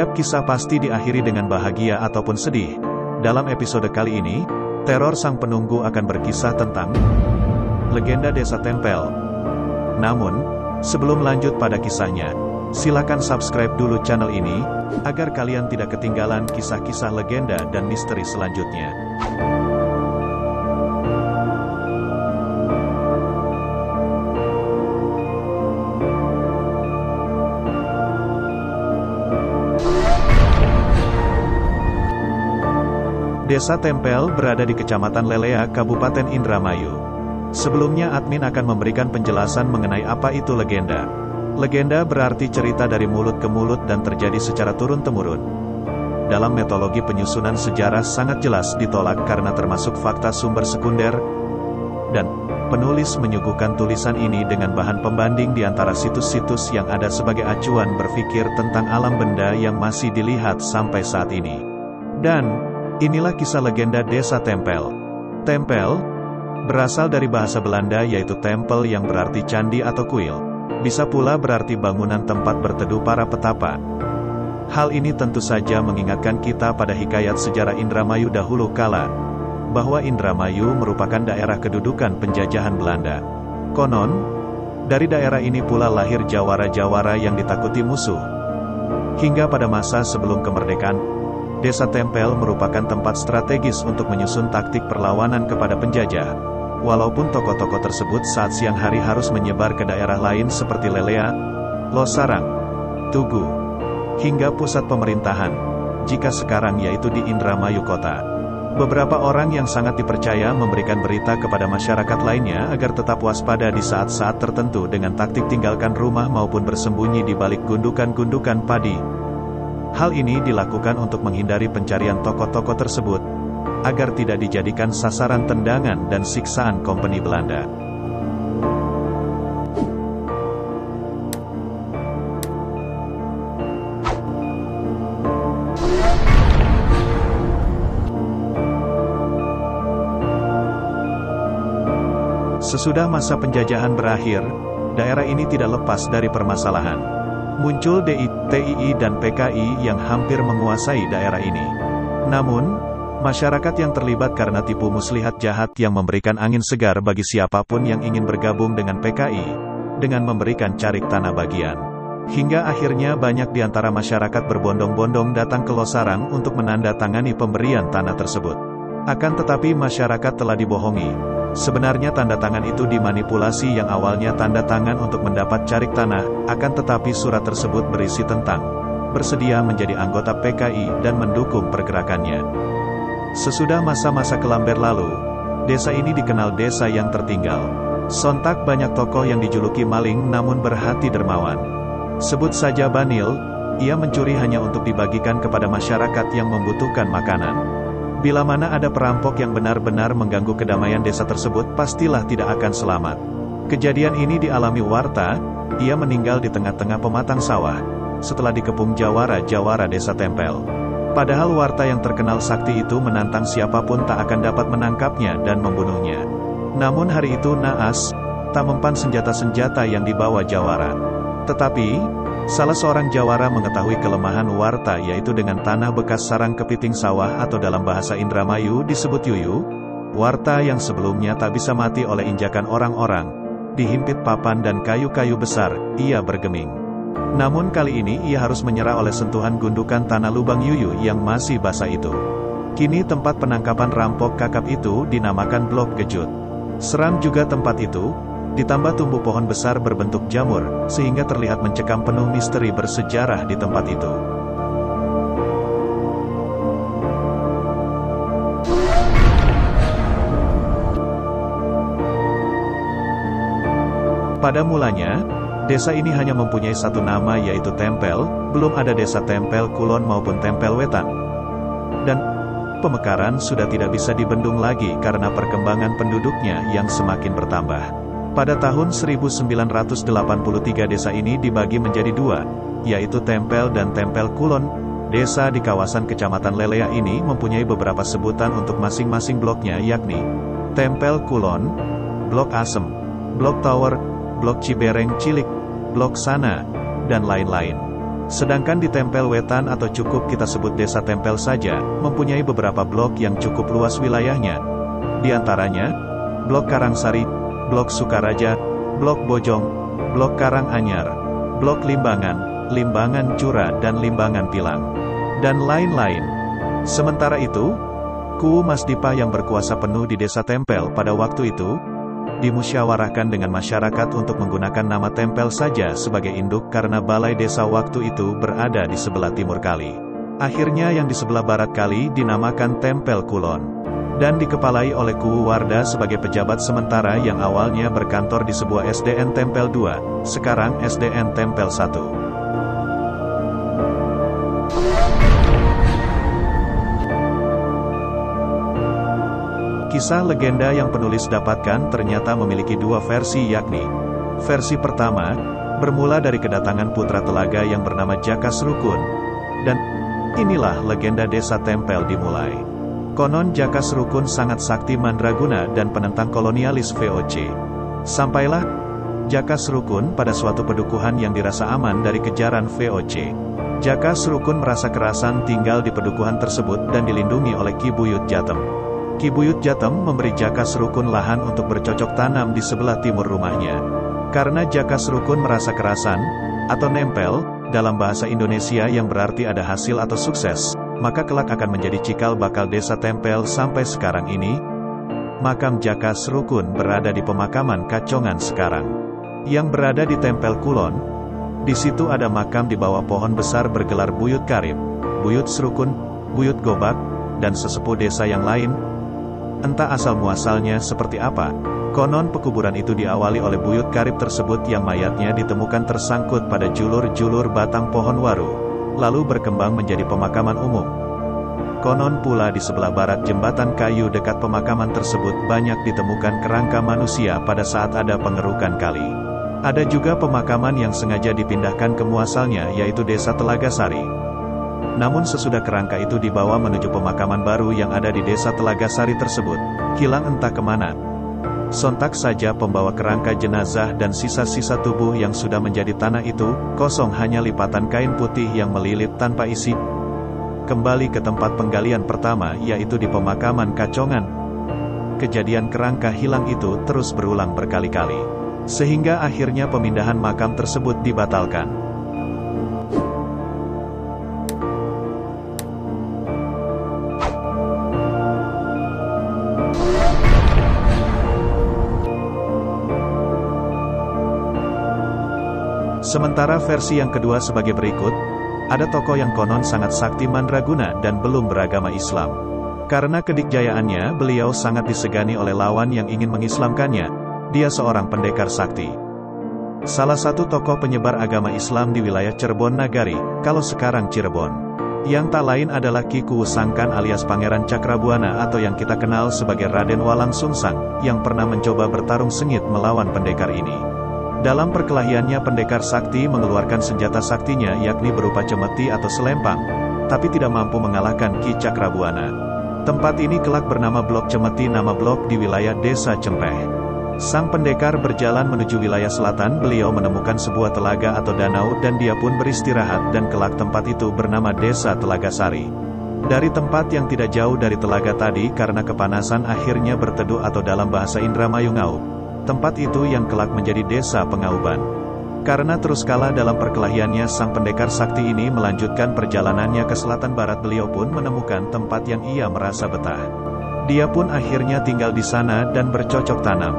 Setiap kisah pasti diakhiri dengan bahagia ataupun sedih. Dalam episode kali ini, teror sang penunggu akan berkisah tentang legenda desa Tempel. Namun, sebelum lanjut pada kisahnya, silakan subscribe dulu channel ini, agar kalian tidak ketinggalan kisah-kisah legenda dan misteri selanjutnya. Desa Tempel berada di Kecamatan Lelea, Kabupaten Indramayu. Sebelumnya admin akan memberikan penjelasan mengenai apa itu legenda. Legenda berarti cerita dari mulut ke mulut dan terjadi secara turun-temurun. Dalam metodologi penyusunan sejarah sangat jelas ditolak karena termasuk fakta sumber sekunder, dan penulis menyuguhkan tulisan ini dengan bahan pembanding di antara situs-situs yang ada sebagai acuan berpikir tentang alam benda yang masih dilihat sampai saat ini. Dan, Inilah kisah legenda desa Tempel. Tempel, berasal dari bahasa Belanda yaitu tempel yang berarti candi atau kuil. Bisa pula berarti bangunan tempat berteduh para petapa. Hal ini tentu saja mengingatkan kita pada hikayat sejarah Indramayu dahulu kala, bahwa Indramayu merupakan daerah kedudukan penjajahan Belanda. Konon, dari daerah ini pula lahir jawara-jawara yang ditakuti musuh. Hingga pada masa sebelum kemerdekaan, Desa Tempel merupakan tempat strategis untuk menyusun taktik perlawanan kepada penjajah. Walaupun tokoh-tokoh tersebut saat siang hari harus menyebar ke daerah lain seperti Lelea, Losarang, Tugu, hingga pusat pemerintahan, jika sekarang yaitu di Indramayu Kota. Beberapa orang yang sangat dipercaya memberikan berita kepada masyarakat lainnya agar tetap waspada di saat-saat tertentu dengan taktik tinggalkan rumah maupun bersembunyi di balik gundukan-gundukan padi, Hal ini dilakukan untuk menghindari pencarian tokoh-tokoh tersebut, agar tidak dijadikan sasaran tendangan dan siksaan kompeni Belanda. Sesudah masa penjajahan berakhir, daerah ini tidak lepas dari permasalahan muncul DITII dan PKI yang hampir menguasai daerah ini. Namun, masyarakat yang terlibat karena tipu muslihat jahat yang memberikan angin segar bagi siapa pun yang ingin bergabung dengan PKI, dengan memberikan carik tanah bagian. Hingga akhirnya banyak di antara masyarakat berbondong-bondong datang ke Losarang untuk menandatangani pemberian tanah tersebut. Akan tetapi masyarakat telah dibohongi, Sebenarnya tanda tangan itu dimanipulasi yang awalnya tanda tangan untuk mendapat carik tanah, akan tetapi surat tersebut berisi tentang bersedia menjadi anggota PKI dan mendukung pergerakannya. Sesudah masa-masa kelamber lalu, desa ini dikenal desa yang tertinggal. Sontak banyak tokoh yang dijuluki maling namun berhati dermawan. Sebut saja Banil, ia mencuri hanya untuk dibagikan kepada masyarakat yang membutuhkan makanan. Bila mana ada perampok yang benar-benar mengganggu kedamaian desa tersebut, pastilah tidak akan selamat. Kejadian ini dialami Warta, ia meninggal di tengah-tengah pematang sawah, setelah dikepung jawara-jawara desa Tempel. Padahal Warta yang terkenal sakti itu menantang siapa pun tak akan dapat menangkapnya dan membunuhnya. Namun hari itu Naas, tak mempan senjata-senjata yang dibawa jawara. Tetapi, Salah seorang jawara mengetahui kelemahan Warta yaitu dengan tanah bekas sarang kepiting sawah atau dalam bahasa Indramayu disebut yuyu. Warta yang sebelumnya tak bisa mati oleh injakan orang-orang, dihimpit papan dan kayu-kayu besar, ia bergeming. Namun kali ini ia harus menyerah oleh sentuhan gundukan tanah lubang yuyu yang masih basah itu. Kini tempat penangkapan rampok kakap itu dinamakan blok kejut. Seram juga tempat itu, Ditambah tumbuh pohon besar berbentuk jamur, sehingga terlihat mencekam penuh misteri bersejarah di tempat itu. Pada mulanya, desa ini hanya mempunyai satu nama yaitu Tempel, belum ada desa Tempel Kulon maupun Tempel Wetan. Dan, pemekaran sudah tidak bisa dibendung lagi karena perkembangan penduduknya yang semakin bertambah. Pada tahun 1983 desa ini dibagi menjadi dua, yaitu Tempel dan Tempel Kulon. Desa di kawasan Kecamatan Lelea ini mempunyai beberapa sebutan untuk masing-masing bloknya yakni Tempel Kulon, Blok Asem, Blok Tower, Blok Cibereng Cilik, Blok Sana, dan lain-lain. Sedangkan di Tempel Wetan atau cukup kita sebut Desa Tempel saja, mempunyai beberapa blok yang cukup luas wilayahnya. Di antaranya, Blok Karangsari, Blok Sukaraja, Blok Bojong, Blok Karanganyar, Blok Limbangan, Limbangan Cura dan Limbangan Pilang, dan lain-lain. Sementara itu, Kuwu Mas Dipa yang berkuasa penuh di Desa Tempel pada waktu itu, dimusyawarahkan dengan masyarakat untuk menggunakan nama Tempel saja sebagai induk karena balai desa waktu itu berada di sebelah timur kali. Akhirnya yang di sebelah barat kali dinamakan Tempel Kulon. Dan dikepalai oleh Kuwu Warda sebagai pejabat sementara yang awalnya berkantor di sebuah SDN Tempel 2, sekarang SDN Tempel 1. Kisah legenda yang penulis dapatkan ternyata memiliki dua versi yakni, versi pertama, bermula dari kedatangan putra telaga yang bernama Jaka Srukun, dan inilah legenda desa Tempel dimulai. Konon Jaka Srukun sangat sakti mandraguna dan penentang kolonialis VOC. Sampailah Jaka Srukun pada suatu pedukuhan yang dirasa aman dari kejaran VOC. Jaka Srukun merasa kerasan tinggal di pedukuhan tersebut dan dilindungi oleh Ki Buyut Jatem. Ki Buyut Jatem memberi Jaka Serukun lahan untuk bercocok tanam di sebelah timur rumahnya. Karena Jaka Serukun merasa kerasan, atau nempel, dalam bahasa Indonesia yang berarti ada hasil atau sukses, maka kelak akan menjadi cikal bakal desa tempel sampai sekarang ini. Makam Jaka Serukun berada di pemakaman Kacongan sekarang. Yang berada di Tempel Kulon, di situ ada makam di bawah pohon besar bergelar Buyut Karib, Buyut Serukun, Buyut Gobak, dan sesepuh desa yang lain, Entah asal-muasalnya seperti apa, konon pekuburan itu diawali oleh buyut karib tersebut yang mayatnya ditemukan tersangkut pada julur-julur batang pohon waru, lalu berkembang menjadi pemakaman umum. Konon pula di sebelah barat jembatan kayu dekat pemakaman tersebut banyak ditemukan kerangka manusia pada saat ada pengerukan kali. Ada juga pemakaman yang sengaja dipindahkan ke muasalnya yaitu desa Telaga Sari. Namun sesudah kerangka itu dibawa menuju pemakaman baru yang ada di desa Telaga Sari tersebut, hilang entah ke mana. Sontak saja pembawa kerangka jenazah dan sisa-sisa tubuh yang sudah menjadi tanah itu, kosong hanya lipatan kain putih yang melilit tanpa isi. Kembali ke tempat penggalian pertama yaitu di pemakaman Kacongan. Kejadian kerangka hilang itu terus berulang berkali-kali. Sehingga akhirnya pemindahan makam tersebut dibatalkan. Sementara versi yang kedua sebagai berikut, ada tokoh yang konon sangat sakti mandraguna dan belum beragama Islam. Karena kedikjayaannya, beliau sangat disegani oleh lawan yang ingin mengislamkannya. Dia seorang pendekar sakti. Salah satu tokoh penyebar agama Islam di wilayah Cirebon Nagari, kalau sekarang Cirebon. Yang tak lain adalah Ki Sangkan alias Pangeran Cakrabuana atau yang kita kenal sebagai Raden Walang Sungsang, yang pernah mencoba bertarung sengit melawan pendekar ini. Dalam perkelahiannya pendekar sakti mengeluarkan senjata saktinya yakni berupa cemeti atau selempang, tapi tidak mampu mengalahkan Ki Cakrabuana. Tempat ini kelak bernama Blok Cemeti nama blok di wilayah Desa Cempeh. Sang pendekar berjalan menuju wilayah selatan beliau menemukan sebuah telaga atau danau dan dia pun beristirahat dan kelak tempat itu bernama Desa Telaga Sari. Dari tempat yang tidak jauh dari telaga tadi karena kepanasan akhirnya berteduh atau dalam bahasa Indramayu ngau. Tempat itu yang kelak menjadi desa pengauban. Karena terus kalah dalam perkelahiannya sang pendekar sakti ini melanjutkan perjalanannya ke selatan barat beliau pun menemukan tempat yang ia merasa betah. Dia pun akhirnya tinggal di sana dan bercocok tanam.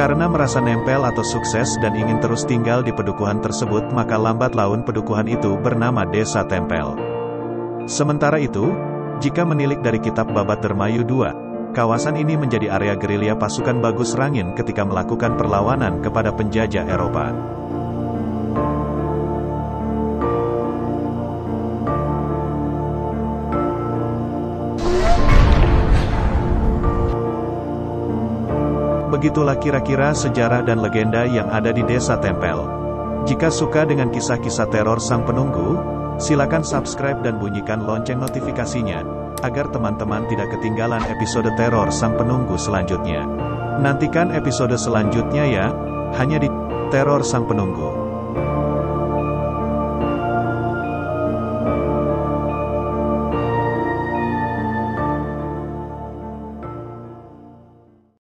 Karena merasa nempel atau sukses dan ingin terus tinggal di pedukuhan tersebut maka lambat laun pedukuhan itu bernama Desa Tempel. Sementara itu, jika menilik dari kitab Babat Dermayu 2, Kawasan ini menjadi area gerilya pasukan Bagus Rangin ketika melakukan perlawanan kepada penjajah Eropa. Begitulah kira-kira sejarah dan legenda yang ada di Desa Tempel. Jika suka dengan kisah-kisah teror sang penunggu, silakan subscribe dan bunyikan lonceng notifikasinya agar teman-teman tidak ketinggalan episode teror sang penunggu selanjutnya. Nantikan episode selanjutnya ya, hanya di Teror Sang Penunggu.